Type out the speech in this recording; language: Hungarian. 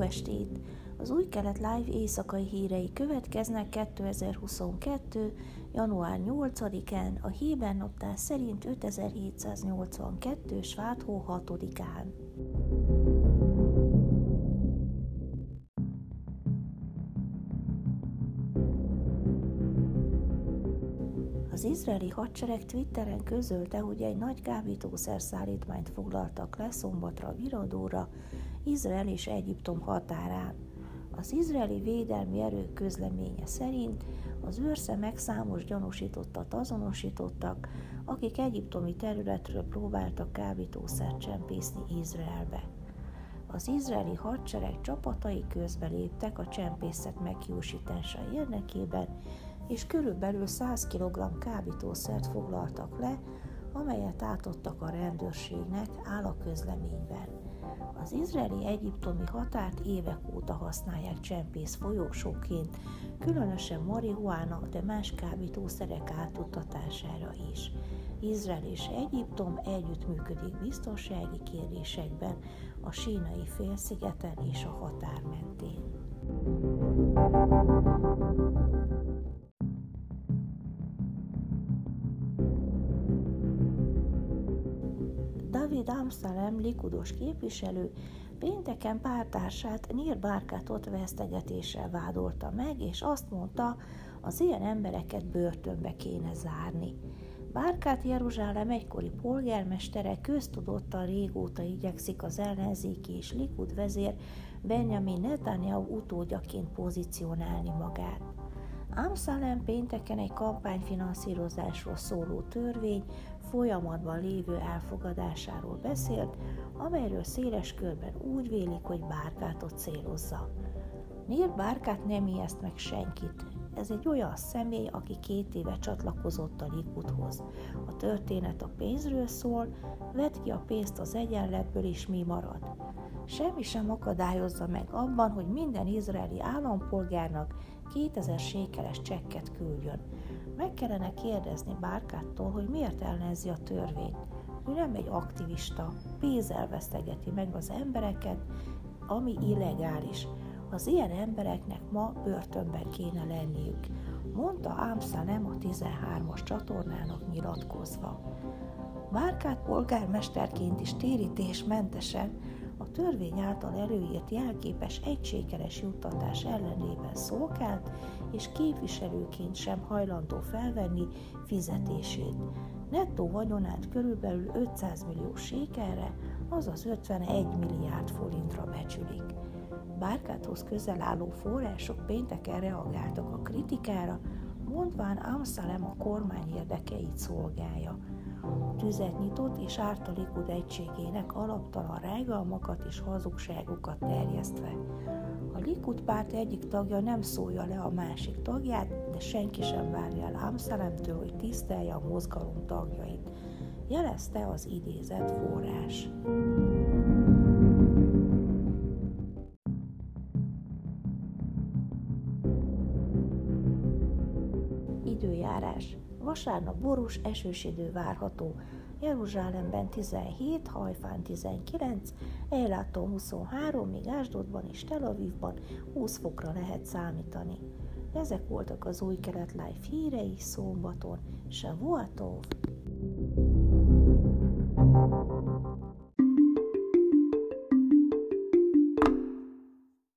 estét! Az új kelet live éjszakai hírei következnek 2022. január 8-án, a Héber naptár szerint 5782. svátó 6-án. Az izraeli hadsereg Twitteren közölte, hogy egy nagy kábítószerszállítmányt foglaltak le szombatra Viradóra, Izrael és Egyiptom határán. Az izraeli védelmi erők közleménye szerint az őrszemek számos gyanúsítottat azonosítottak, akik egyiptomi területről próbáltak kábítószert csempészni Izraelbe. Az izraeli hadsereg csapatai közbeléptek a csempészet megjósítása érdekében, és körülbelül 100 kg kábítószert foglaltak le, amelyet átadtak a rendőrségnek, áll a közleményben. Az izraeli-egyiptomi határt évek óta használják csempész folyósóként, különösen marihuána, de más kábítószerek átutatására is. Izrael és Egyiptom együttműködik biztonsági kérdésekben a sínai félszigeten és a határ mentén. David Amsalem likudos képviselő pénteken pártársát Nir Bárkátot vesztegetéssel vádolta meg, és azt mondta, az ilyen embereket börtönbe kéne zárni. Bárkát Jeruzsálem egykori polgármestere köztudottan régóta igyekszik az ellenzéki és Likud vezér Benjamin Netanyahu utódjaként pozícionálni magát. Amsalem pénteken egy kampányfinanszírozásról szóló törvény folyamatban lévő elfogadásáról beszélt, amelyről széles körben úgy vélik, hogy Bárkátot célozza. Nél Bárkát nem ijeszt meg senkit. Ez egy olyan személy, aki két éve csatlakozott a Likudhoz. A történet a pénzről szól, vedd ki a pénzt az egyenletből, és mi marad. Semmi sem akadályozza meg abban, hogy minden izraeli állampolgárnak 2000 sékeles csekket küldjön. Meg kellene kérdezni Bárkáttól, hogy miért ellenzi a törvényt. Ő nem egy aktivista, pénzzel vesztegeti meg az embereket, ami illegális. Az ilyen embereknek ma börtönben kéne lenniük, mondta Ámszalem a 13-as csatornának nyilatkozva. Bárkát polgármesterként is térítésmentesen a törvény által előírt jelképes egységeles juttatás ellenében szolgált, és képviselőként sem hajlandó felvenni fizetését. Nettó vagyonát körülbelül 500 millió sékelre, azaz 51 milliárd becsülik. Bárkáthoz közel álló források pénteken reagáltak a kritikára, mondván Amsalem a kormány érdekeit szolgálja tüzet nyitott és árta Likud egységének alaptalan rágalmakat és hazugságokat terjesztve. A Likud párt egyik tagja nem szólja le a másik tagját, de senki sem várja el Amszalemtől, hogy tisztelje a mozgalom tagjait, jelezte az idézett forrás. Időjárás Vasárnap borús, esős idő várható. Jeruzsálemben 17, Hajfán 19, Eiláton 23, míg Ásdodban és Tel Avivban 20 fokra lehet számítani. Ezek voltak az új kelet live hírei szombaton. Se voltov! thank